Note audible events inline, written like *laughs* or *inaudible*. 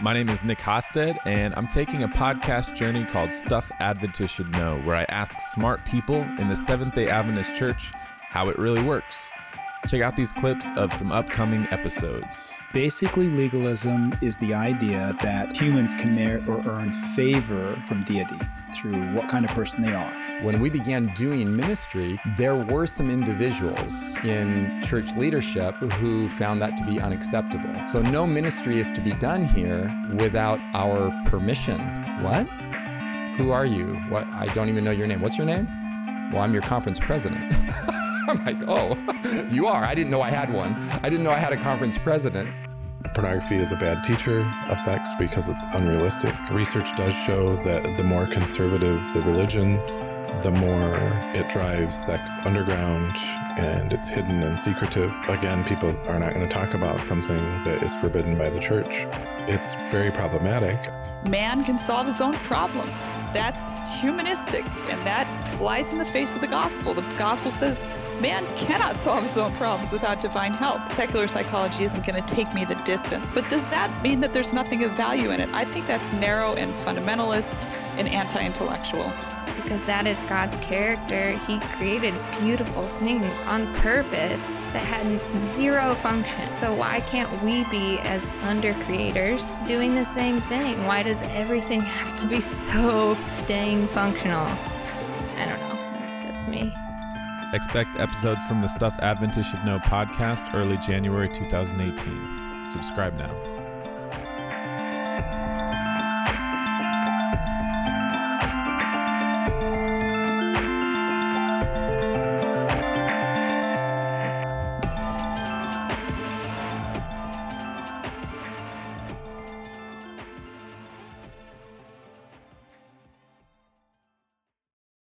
My name is Nick Hosted, and I'm taking a podcast journey called Stuff Adventists Should Know, where I ask smart people in the Seventh day Adventist Church how it really works. Check out these clips of some upcoming episodes. Basically, legalism is the idea that humans can merit or earn favor from deity through what kind of person they are. When we began doing ministry, there were some individuals in church leadership who found that to be unacceptable. So, no ministry is to be done here without our permission. What? Who are you? What? I don't even know your name. What's your name? Well, I'm your conference president. *laughs* I'm like, oh, *laughs* you are. I didn't know I had one. I didn't know I had a conference president. Pornography is a bad teacher of sex because it's unrealistic. Research does show that the more conservative the religion, the more it drives sex underground and it's hidden and secretive. Again, people are not going to talk about something that is forbidden by the church. It's very problematic man can solve his own problems. That's humanistic, and that flies in the face of the gospel. The gospel says man cannot solve his own problems without divine help. Secular psychology isn't going to take me the distance. But does that mean that there's nothing of value in it? I think that's narrow and fundamentalist and anti intellectual because that is God's character. He created beautiful things on purpose that had zero function. So why can't we be as under creators doing the same thing? Why does everything *laughs* have to be so dang functional? I don't know. That's just me. Expect episodes from the Stuff Adventists Should Know podcast early January 2018. Subscribe now.